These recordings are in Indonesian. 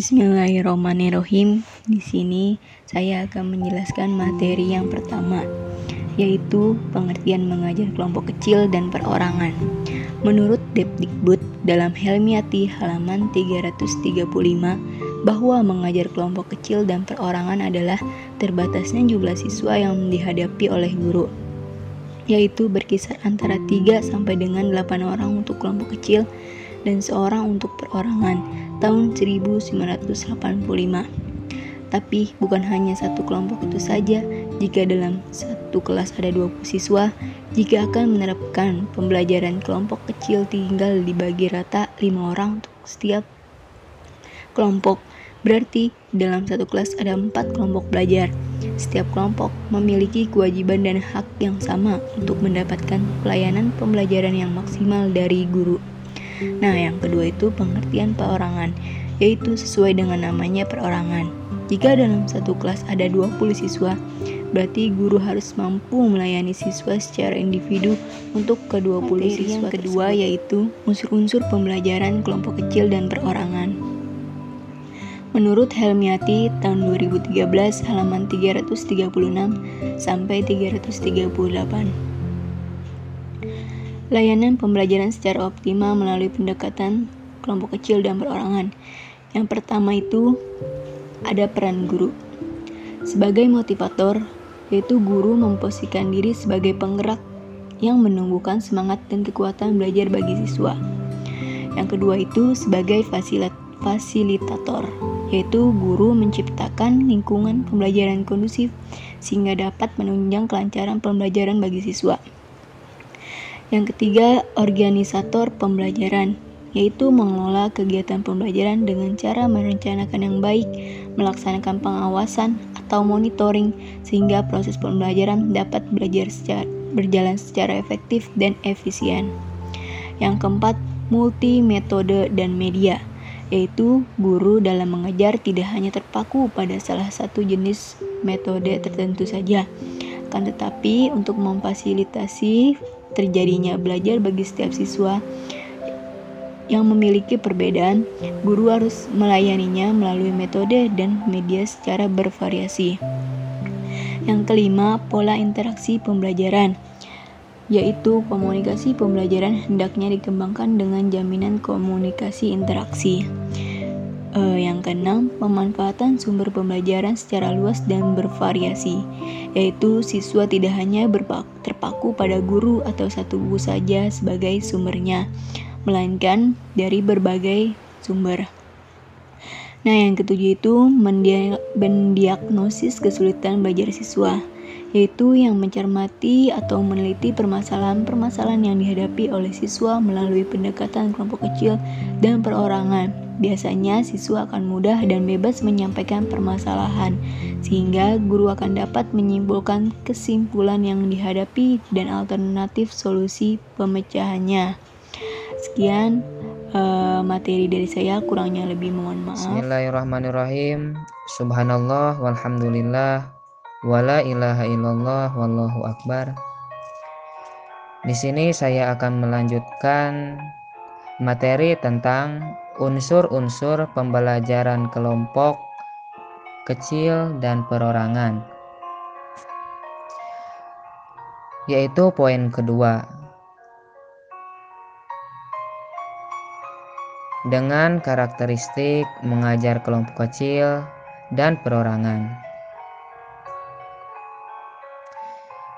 Bismillahirrahmanirrahim. Di sini saya akan menjelaskan materi yang pertama, yaitu pengertian mengajar kelompok kecil dan perorangan. Menurut Depdikbud dalam Helmiati halaman 335 bahwa mengajar kelompok kecil dan perorangan adalah terbatasnya jumlah siswa yang dihadapi oleh guru yaitu berkisar antara 3 sampai dengan 8 orang untuk kelompok kecil dan seorang untuk perorangan tahun 1985. Tapi bukan hanya satu kelompok itu saja, jika dalam satu kelas ada 20 siswa, jika akan menerapkan pembelajaran kelompok kecil tinggal dibagi rata 5 orang untuk setiap kelompok. Berarti dalam satu kelas ada empat kelompok belajar. Setiap kelompok memiliki kewajiban dan hak yang sama untuk mendapatkan pelayanan pembelajaran yang maksimal dari guru. Nah, yang kedua itu pengertian perorangan, yaitu sesuai dengan namanya perorangan. Jika dalam satu kelas ada 20 siswa, berarti guru harus mampu melayani siswa secara individu untuk ke-20 siswa yang kedua yaitu unsur-unsur pembelajaran kelompok kecil dan perorangan. Menurut Helmiati tahun 2013 halaman 336 sampai 338. Layanan pembelajaran secara optimal melalui pendekatan kelompok kecil dan perorangan. Yang pertama itu ada peran guru. Sebagai motivator, yaitu guru memposisikan diri sebagai penggerak yang menumbuhkan semangat dan kekuatan belajar bagi siswa. Yang kedua itu sebagai fasilit fasilitator, yaitu guru menciptakan lingkungan pembelajaran kondusif sehingga dapat menunjang kelancaran pembelajaran bagi siswa. Yang ketiga, organisator pembelajaran, yaitu mengelola kegiatan pembelajaran dengan cara merencanakan yang baik, melaksanakan pengawasan atau monitoring sehingga proses pembelajaran dapat belajar secara, berjalan secara efektif dan efisien. Yang keempat, multi metode dan media, yaitu guru dalam mengajar tidak hanya terpaku pada salah satu jenis metode tertentu saja, akan tetapi untuk memfasilitasi terjadinya belajar bagi setiap siswa yang memiliki perbedaan, guru harus melayaninya melalui metode dan media secara bervariasi. Yang kelima, pola interaksi pembelajaran, yaitu komunikasi pembelajaran hendaknya dikembangkan dengan jaminan komunikasi interaksi. Uh, yang keenam, pemanfaatan sumber pembelajaran secara luas dan bervariasi, yaitu siswa tidak hanya terpaku pada guru atau satu buku saja sebagai sumbernya, melainkan dari berbagai sumber. Nah, yang ketujuh itu mendiagnosis kesulitan belajar siswa, yaitu yang mencermati atau meneliti permasalahan-permasalahan yang dihadapi oleh siswa melalui pendekatan kelompok kecil dan perorangan Biasanya siswa akan mudah dan bebas menyampaikan permasalahan, sehingga guru akan dapat menyimpulkan kesimpulan yang dihadapi dan alternatif solusi pemecahannya. Sekian uh, materi dari saya, kurangnya lebih mohon maaf. Bismillahirrahmanirrahim. Subhanallah walhamdulillah wala ilaha illallah wallahu akbar. Di sini saya akan melanjutkan materi tentang unsur-unsur pembelajaran kelompok kecil dan perorangan. Yaitu poin kedua. Dengan karakteristik mengajar kelompok kecil dan perorangan.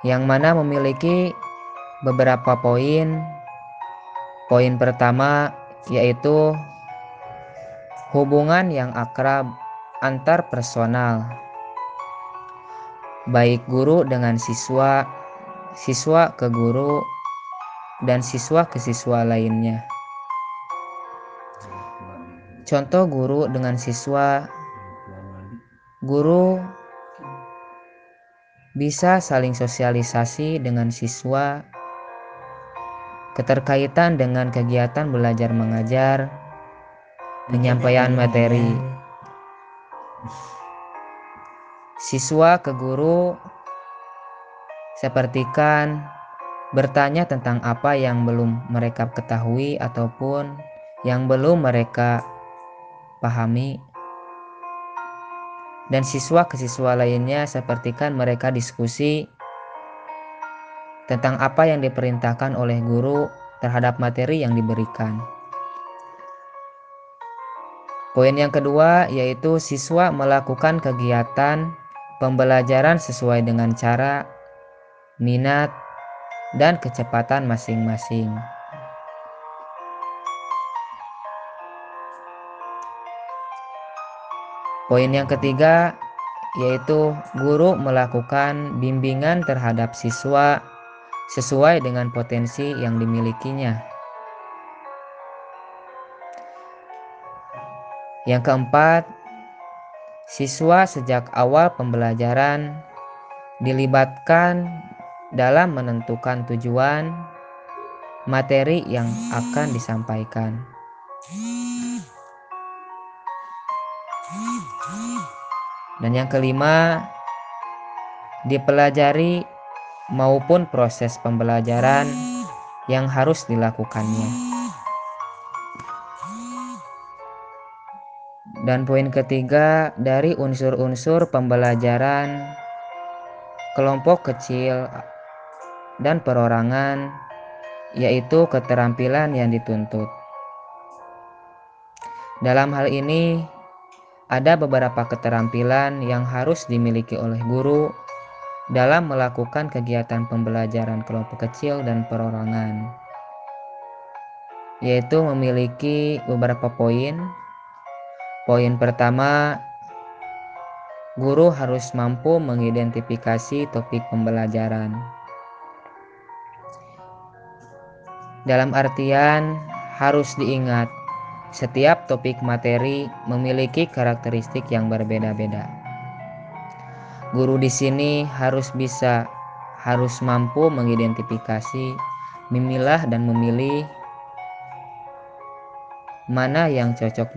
Yang mana memiliki beberapa poin. Poin pertama yaitu hubungan yang akrab antar personal, baik guru dengan siswa, siswa ke guru, dan siswa ke siswa lainnya. Contoh guru dengan siswa, guru bisa saling sosialisasi dengan siswa, keterkaitan dengan kegiatan belajar mengajar, penyampaian materi. Siswa ke guru sepertikan bertanya tentang apa yang belum mereka ketahui ataupun yang belum mereka pahami dan siswa ke siswa lainnya sepertikan mereka diskusi tentang apa yang diperintahkan oleh guru terhadap materi yang diberikan. Poin yang kedua yaitu siswa melakukan kegiatan pembelajaran sesuai dengan cara, minat, dan kecepatan masing-masing. Poin yang ketiga yaitu guru melakukan bimbingan terhadap siswa sesuai dengan potensi yang dimilikinya. Yang keempat, siswa sejak awal pembelajaran dilibatkan dalam menentukan tujuan materi yang akan disampaikan. Dan yang kelima, dipelajari maupun proses pembelajaran yang harus dilakukannya. Dan poin ketiga, dari unsur-unsur pembelajaran kelompok kecil dan perorangan, yaitu keterampilan yang dituntut. Dalam hal ini, ada beberapa keterampilan yang harus dimiliki oleh guru dalam melakukan kegiatan pembelajaran kelompok kecil dan perorangan, yaitu memiliki beberapa poin. Poin pertama, guru harus mampu mengidentifikasi topik pembelajaran. Dalam artian, harus diingat, setiap topik materi memiliki karakteristik yang berbeda-beda. Guru di sini harus bisa, harus mampu mengidentifikasi, memilah dan memilih mana yang cocok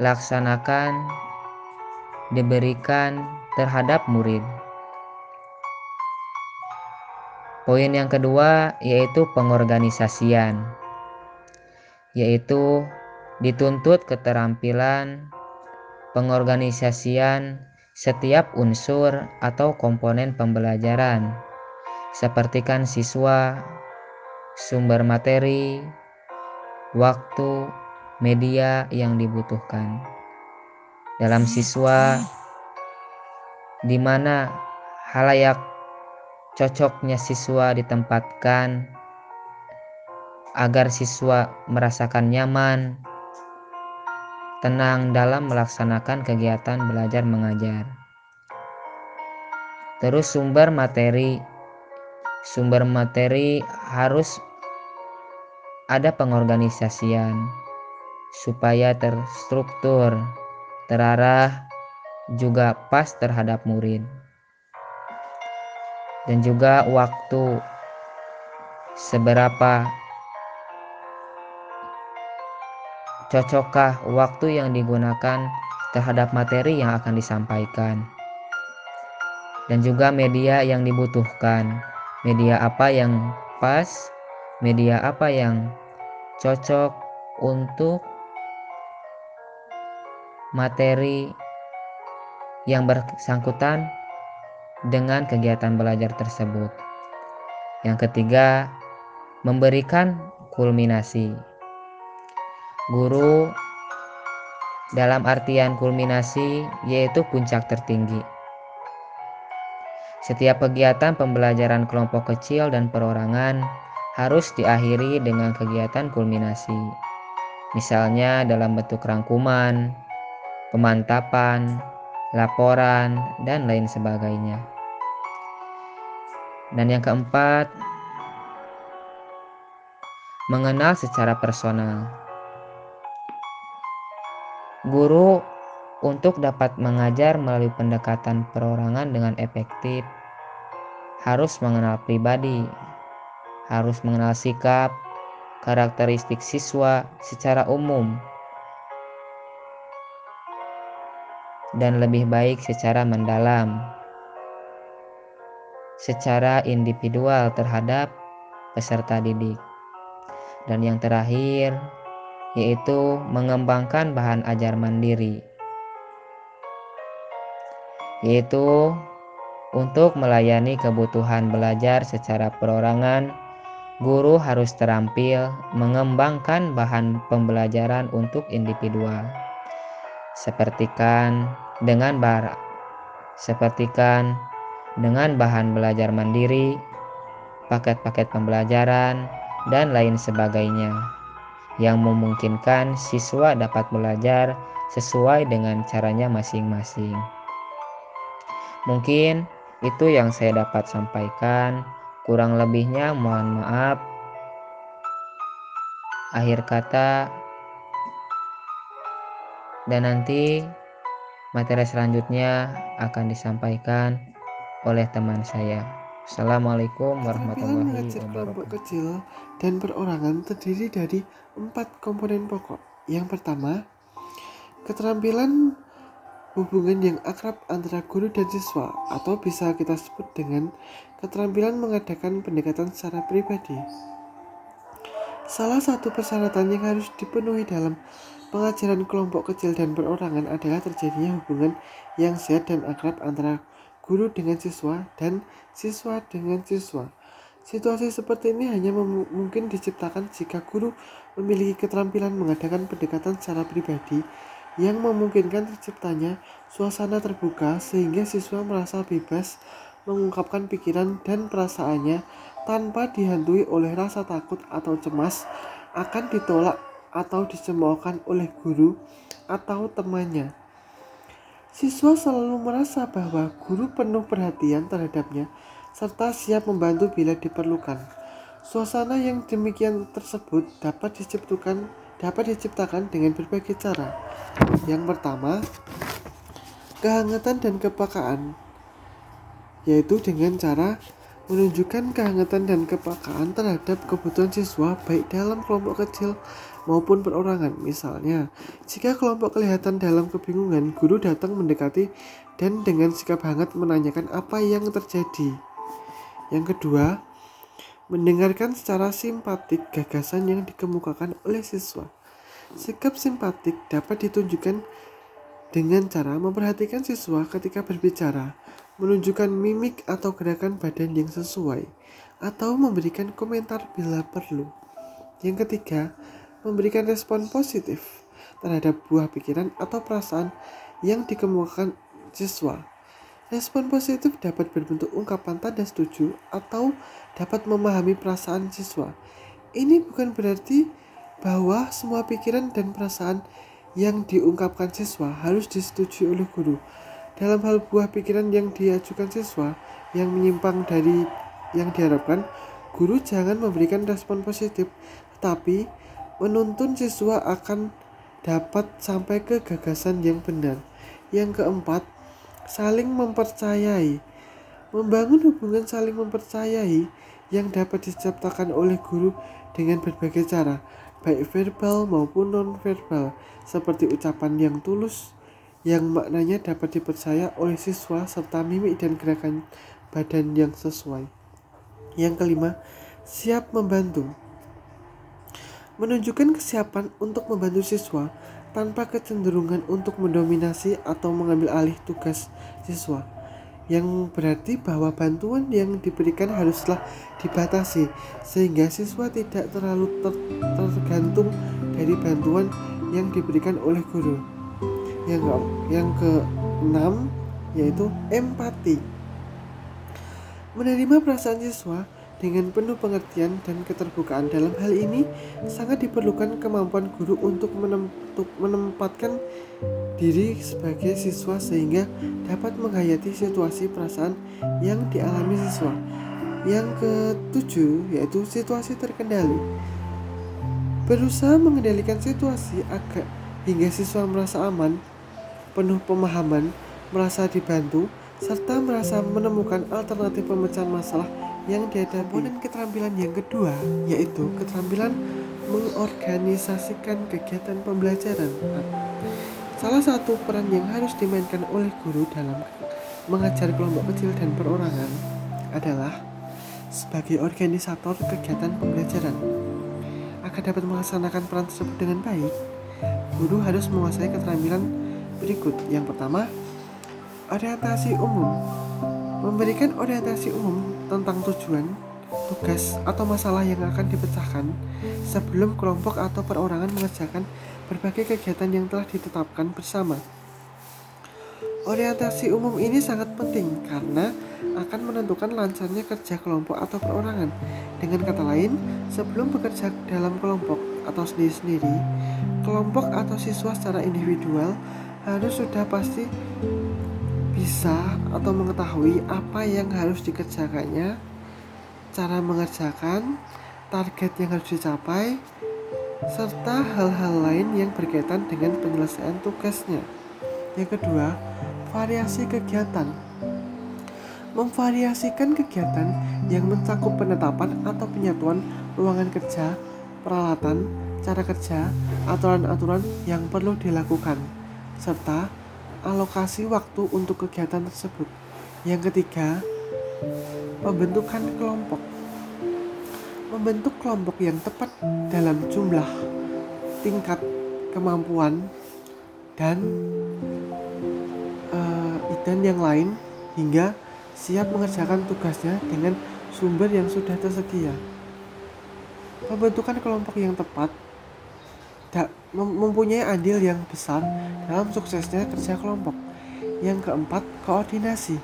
dilaksanakan, diberikan terhadap murid. Poin yang kedua yaitu pengorganisasian, yaitu dituntut keterampilan pengorganisasian setiap unsur atau komponen pembelajaran, seperti kan siswa, sumber materi, waktu, media yang dibutuhkan. Dalam siswa, di mana halayak cocoknya siswa ditempatkan agar siswa merasakan nyaman, tenang dalam melaksanakan kegiatan belajar mengajar. Terus sumber materi. Sumber materi harus ada pengorganisasian supaya terstruktur, terarah, juga pas terhadap murid. Dan juga waktu seberapa Cocokkah waktu yang digunakan terhadap materi yang akan disampaikan? Dan juga media yang dibutuhkan. Media apa yang pas? Media apa yang cocok untuk materi yang bersangkutan dengan kegiatan belajar tersebut. Yang ketiga, memberikan kulminasi guru dalam artian kulminasi yaitu puncak tertinggi. Setiap kegiatan pembelajaran kelompok kecil dan perorangan harus diakhiri dengan kegiatan kulminasi. Misalnya dalam bentuk rangkuman, pemantapan, laporan, dan lain sebagainya. Dan yang keempat, mengenal secara personal. Guru untuk dapat mengajar melalui pendekatan perorangan dengan efektif harus mengenal pribadi, harus mengenal sikap, karakteristik siswa secara umum, dan lebih baik secara mendalam, secara individual terhadap peserta didik. Dan yang terakhir, yaitu mengembangkan bahan ajar mandiri, yaitu untuk melayani kebutuhan belajar secara perorangan. Guru harus terampil mengembangkan bahan pembelajaran untuk individual, sepertikan dengan bar, sepertikan dengan bahan belajar mandiri, paket-paket pembelajaran, dan lain sebagainya yang memungkinkan siswa dapat belajar sesuai dengan caranya masing-masing. Mungkin itu yang saya dapat sampaikan. Kurang lebihnya mohon maaf. Akhir kata dan nanti materi selanjutnya akan disampaikan oleh teman saya. Assalamualaikum warahmatullahi wabarakatuh. kecil dan perorangan terdiri dari empat komponen pokok. Yang pertama, keterampilan hubungan yang akrab antara guru dan siswa atau bisa kita sebut dengan keterampilan mengadakan pendekatan secara pribadi. Salah satu persyaratan yang harus dipenuhi dalam pengajaran kelompok kecil dan perorangan adalah terjadinya hubungan yang sehat dan akrab antara guru dengan siswa dan siswa dengan siswa. Situasi seperti ini hanya mungkin diciptakan jika guru memiliki keterampilan mengadakan pendekatan secara pribadi yang memungkinkan terciptanya suasana terbuka sehingga siswa merasa bebas mengungkapkan pikiran dan perasaannya tanpa dihantui oleh rasa takut atau cemas akan ditolak atau dicemoohkan oleh guru atau temannya. Siswa selalu merasa bahwa guru penuh perhatian terhadapnya serta siap membantu bila diperlukan. Suasana yang demikian tersebut dapat diciptakan dapat diciptakan dengan berbagai cara. Yang pertama, kehangatan dan kepekaan yaitu dengan cara menunjukkan kehangatan dan kepekaan terhadap kebutuhan siswa baik dalam kelompok kecil maupun perorangan. Misalnya, jika kelompok kelihatan dalam kebingungan, guru datang mendekati dan dengan sikap hangat menanyakan apa yang terjadi. Yang kedua, mendengarkan secara simpatik gagasan yang dikemukakan oleh siswa. Sikap simpatik dapat ditunjukkan dengan cara memperhatikan siswa ketika berbicara, menunjukkan mimik atau gerakan badan yang sesuai, atau memberikan komentar bila perlu. Yang ketiga, memberikan respon positif terhadap buah pikiran atau perasaan yang dikemukakan siswa. Respon positif dapat berbentuk ungkapan tanda setuju atau dapat memahami perasaan siswa. Ini bukan berarti bahwa semua pikiran dan perasaan yang diungkapkan siswa harus disetujui oleh guru. Dalam hal buah pikiran yang diajukan siswa yang menyimpang dari yang diharapkan, guru jangan memberikan respon positif, tetapi menuntun siswa akan dapat sampai ke gagasan yang benar. Yang keempat, saling mempercayai. Membangun hubungan saling mempercayai yang dapat diciptakan oleh guru dengan berbagai cara, baik verbal maupun non-verbal, seperti ucapan yang tulus yang maknanya dapat dipercaya oleh siswa serta mimik dan gerakan badan yang sesuai. Yang kelima, siap membantu. Menunjukkan kesiapan untuk membantu siswa tanpa kecenderungan untuk mendominasi atau mengambil alih tugas siswa yang berarti bahwa bantuan yang diberikan haruslah dibatasi sehingga siswa tidak terlalu ter tergantung dari bantuan yang diberikan oleh guru. Yang ke yang keenam yaitu empati. Menerima perasaan siswa dengan penuh pengertian dan keterbukaan dalam hal ini sangat diperlukan kemampuan guru untuk menempatkan diri sebagai siswa sehingga dapat menghayati situasi perasaan yang dialami siswa. Yang ketujuh yaitu situasi terkendali. Berusaha mengendalikan situasi agar hingga siswa merasa aman, penuh pemahaman, merasa dibantu, serta merasa menemukan alternatif pemecahan masalah yang dihadapi. Komponen keterampilan yang kedua yaitu keterampilan mengorganisasikan kegiatan pembelajaran. Salah satu peran yang harus dimainkan oleh guru dalam mengajar kelompok kecil dan perorangan adalah sebagai organisator kegiatan pembelajaran. Agar dapat melaksanakan peran tersebut dengan baik, guru harus menguasai keterampilan berikut. Yang pertama, orientasi umum. Memberikan orientasi umum tentang tujuan, tugas, atau masalah yang akan dipecahkan sebelum kelompok atau perorangan mengerjakan berbagai kegiatan yang telah ditetapkan bersama. Orientasi umum ini sangat penting karena akan menentukan lancarnya kerja kelompok atau perorangan. Dengan kata lain, sebelum bekerja dalam kelompok atau sendiri-sendiri, kelompok atau siswa secara individual harus sudah pasti bisa atau mengetahui apa yang harus dikerjakannya, cara mengerjakan, target yang harus dicapai, serta hal-hal lain yang berkaitan dengan penyelesaian tugasnya. Yang kedua, variasi kegiatan. Memvariasikan kegiatan yang mencakup penetapan atau penyatuan ruangan kerja, peralatan, cara kerja, aturan-aturan yang perlu dilakukan, serta alokasi waktu untuk kegiatan tersebut. Yang ketiga, pembentukan kelompok. Membentuk kelompok yang tepat dalam jumlah, tingkat kemampuan, dan uh, dan yang lain hingga siap mengerjakan tugasnya dengan sumber yang sudah tersedia. Pembentukan kelompok yang tepat mempunyai andil yang besar dalam suksesnya kerja kelompok. Yang keempat, koordinasi.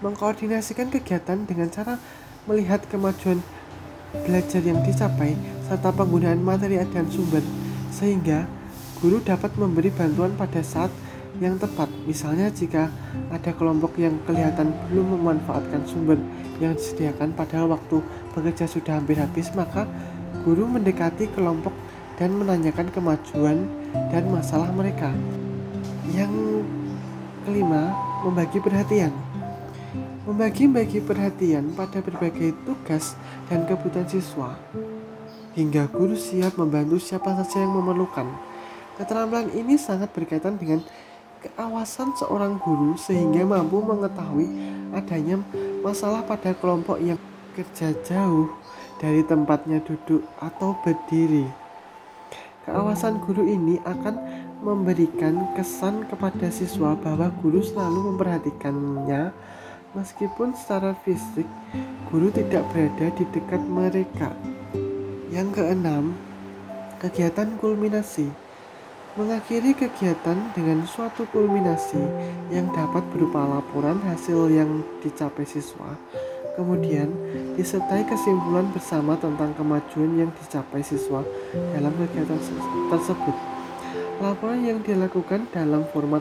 Mengkoordinasikan kegiatan dengan cara melihat kemajuan belajar yang dicapai serta penggunaan materi dan sumber sehingga guru dapat memberi bantuan pada saat yang tepat. Misalnya jika ada kelompok yang kelihatan belum memanfaatkan sumber yang disediakan padahal waktu bekerja sudah hampir habis, maka guru mendekati kelompok dan menanyakan kemajuan dan masalah mereka. Yang kelima, membagi perhatian. Membagi-bagi perhatian pada berbagai tugas dan kebutuhan siswa hingga guru siap membantu siapa saja yang memerlukan. Keterampilan ini sangat berkaitan dengan keawasan seorang guru sehingga mampu mengetahui adanya masalah pada kelompok yang kerja jauh dari tempatnya duduk atau berdiri. Keawasan guru ini akan memberikan kesan kepada siswa bahwa guru selalu memperhatikannya meskipun secara fisik guru tidak berada di dekat mereka. Yang keenam, kegiatan kulminasi. Mengakhiri kegiatan dengan suatu kulminasi yang dapat berupa laporan hasil yang dicapai siswa Kemudian, disertai kesimpulan bersama tentang kemajuan yang dicapai siswa dalam kegiatan tersebut. Laporan yang dilakukan dalam format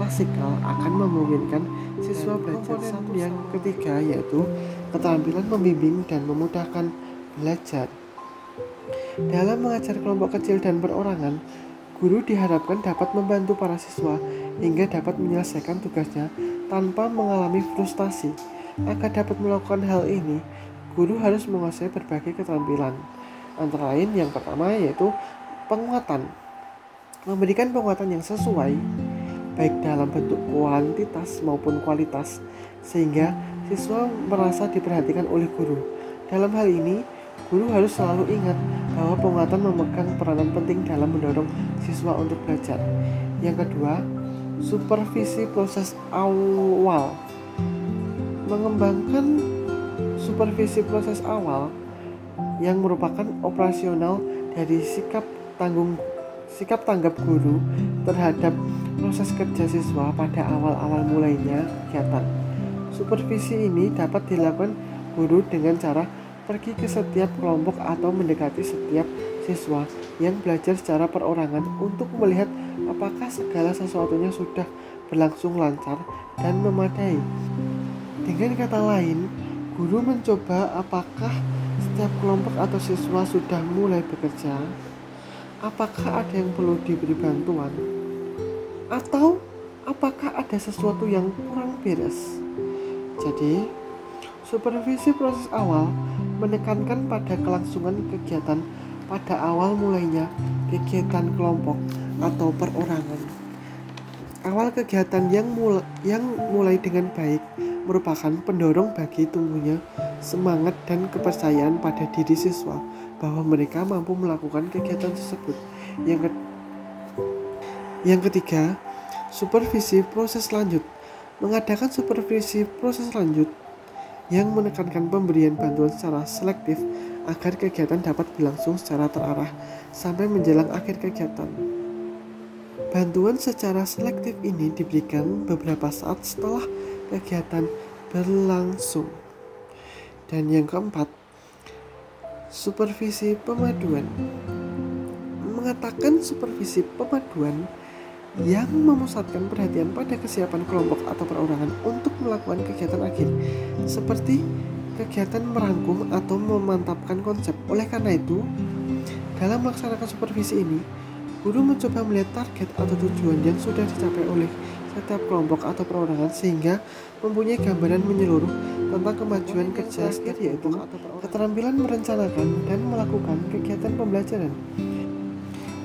klasikal akan memungkinkan siswa belajar satu yang ketiga yaitu keterampilan membimbing dan memudahkan belajar. Dalam mengajar kelompok kecil dan perorangan, guru diharapkan dapat membantu para siswa hingga dapat menyelesaikan tugasnya tanpa mengalami frustasi. Agar dapat melakukan hal ini, guru harus menguasai berbagai keterampilan. Antara lain yang pertama yaitu penguatan. Memberikan penguatan yang sesuai baik dalam bentuk kuantitas maupun kualitas sehingga siswa merasa diperhatikan oleh guru. Dalam hal ini, guru harus selalu ingat bahwa penguatan memegang peranan penting dalam mendorong siswa untuk belajar. Yang kedua, supervisi proses awal mengembangkan supervisi proses awal yang merupakan operasional dari sikap tanggung sikap tanggap guru terhadap proses kerja siswa pada awal-awal mulainya kegiatan. Supervisi ini dapat dilakukan guru dengan cara pergi ke setiap kelompok atau mendekati setiap siswa yang belajar secara perorangan untuk melihat apakah segala sesuatunya sudah berlangsung lancar dan memadai. Dengan kata lain, guru mencoba apakah setiap kelompok atau siswa sudah mulai bekerja, apakah ada yang perlu diberi bantuan, atau apakah ada sesuatu yang kurang beres. Jadi, supervisi proses awal menekankan pada kelangsungan kegiatan pada awal mulainya kegiatan kelompok atau perorangan. Awal kegiatan yang mulai, yang mulai dengan baik merupakan pendorong bagi tumbuhnya semangat dan kepercayaan pada diri siswa. bahwa mereka mampu melakukan kegiatan tersebut. Yang, ke yang ketiga, supervisi proses lanjut. Mengadakan supervisi proses lanjut yang menekankan pemberian bantuan secara selektif agar kegiatan dapat berlangsung secara terarah sampai menjelang akhir kegiatan. Bantuan secara selektif ini diberikan beberapa saat setelah kegiatan berlangsung. Dan yang keempat, supervisi pemaduan. Mengatakan supervisi pemaduan yang memusatkan perhatian pada kesiapan kelompok atau perorangan untuk melakukan kegiatan akhir, seperti kegiatan merangkum atau memantapkan konsep. Oleh karena itu, dalam melaksanakan supervisi ini, Guru mencoba melihat target atau tujuan yang sudah dicapai oleh setiap kelompok atau perorangan sehingga mempunyai gambaran menyeluruh tentang kemajuan kerja setiap yaitu keterampilan merencanakan dan melakukan kegiatan pembelajaran.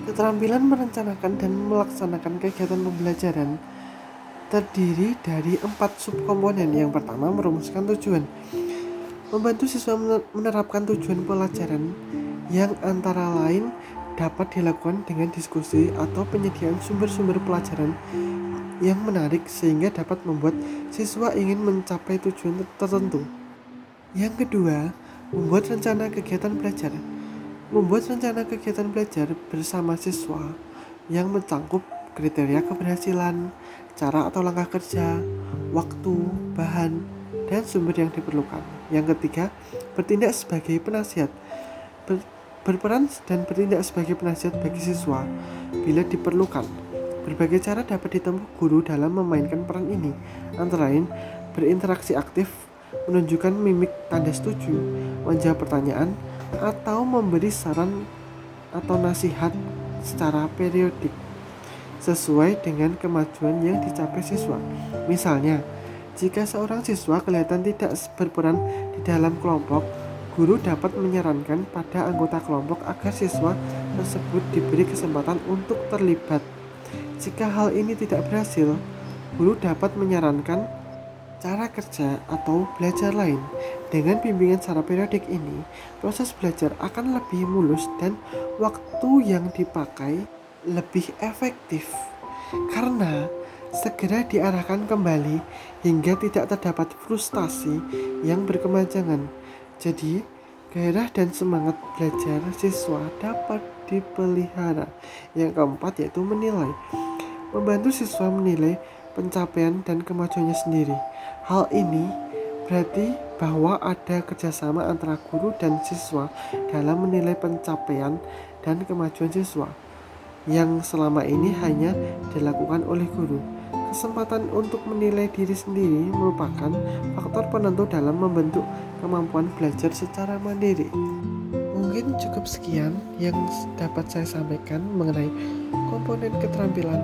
Keterampilan merencanakan dan melaksanakan kegiatan pembelajaran terdiri dari empat subkomponen. Yang pertama merumuskan tujuan, membantu siswa menerapkan tujuan pelajaran yang antara lain dapat dilakukan dengan diskusi atau penyediaan sumber-sumber pelajaran yang menarik sehingga dapat membuat siswa ingin mencapai tujuan tertentu. Yang kedua, membuat rencana kegiatan belajar. Membuat rencana kegiatan belajar bersama siswa yang mencangkup kriteria keberhasilan, cara atau langkah kerja, waktu, bahan, dan sumber yang diperlukan. Yang ketiga, bertindak sebagai penasihat berperan dan bertindak sebagai penasihat bagi siswa bila diperlukan. Berbagai cara dapat ditempuh guru dalam memainkan peran ini, antara lain berinteraksi aktif, menunjukkan mimik tanda setuju, menjawab pertanyaan, atau memberi saran atau nasihat secara periodik sesuai dengan kemajuan yang dicapai siswa. Misalnya, jika seorang siswa kelihatan tidak berperan di dalam kelompok, Guru dapat menyarankan pada anggota kelompok agar siswa tersebut diberi kesempatan untuk terlibat. Jika hal ini tidak berhasil, guru dapat menyarankan cara kerja atau belajar lain. Dengan bimbingan secara periodik ini, proses belajar akan lebih mulus dan waktu yang dipakai lebih efektif. Karena segera diarahkan kembali hingga tidak terdapat frustasi yang berkemanjangan. Jadi, gairah dan semangat belajar siswa dapat dipelihara. Yang keempat yaitu menilai. Membantu siswa menilai pencapaian dan kemajuannya sendiri. Hal ini berarti bahwa ada kerjasama antara guru dan siswa dalam menilai pencapaian dan kemajuan siswa yang selama ini hanya dilakukan oleh guru. Kesempatan untuk menilai diri sendiri merupakan faktor penentu dalam membentuk kemampuan belajar secara mandiri. Mungkin cukup sekian yang dapat saya sampaikan mengenai komponen keterampilan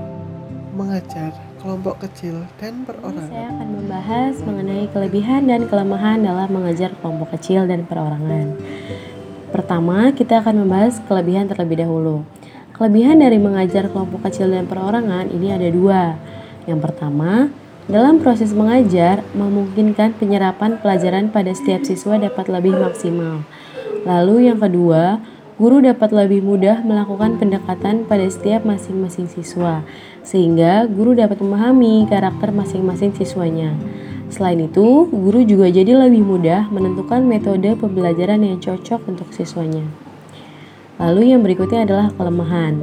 mengajar kelompok kecil dan perorangan. Saya akan membahas mengenai kelebihan dan kelemahan dalam mengajar kelompok kecil dan perorangan. Pertama, kita akan membahas kelebihan terlebih dahulu. Kelebihan dari mengajar kelompok kecil dan perorangan ini ada dua. Yang pertama, dalam proses mengajar memungkinkan penyerapan pelajaran pada setiap siswa dapat lebih maksimal. Lalu yang kedua, guru dapat lebih mudah melakukan pendekatan pada setiap masing-masing siswa, sehingga guru dapat memahami karakter masing-masing siswanya. Selain itu, guru juga jadi lebih mudah menentukan metode pembelajaran yang cocok untuk siswanya. Lalu yang berikutnya adalah kelemahan.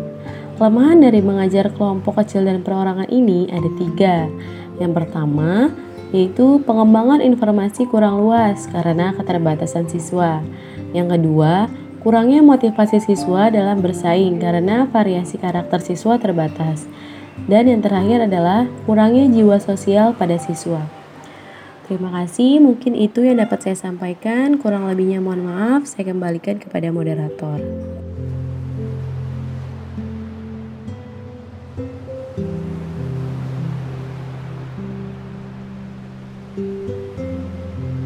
Kelemahan dari mengajar kelompok kecil dan perorangan ini ada tiga. Yang pertama, yaitu pengembangan informasi kurang luas karena keterbatasan siswa. Yang kedua, kurangnya motivasi siswa dalam bersaing karena variasi karakter siswa terbatas. Dan yang terakhir adalah kurangnya jiwa sosial pada siswa. Terima kasih, mungkin itu yang dapat saya sampaikan. Kurang lebihnya mohon maaf, saya kembalikan kepada moderator.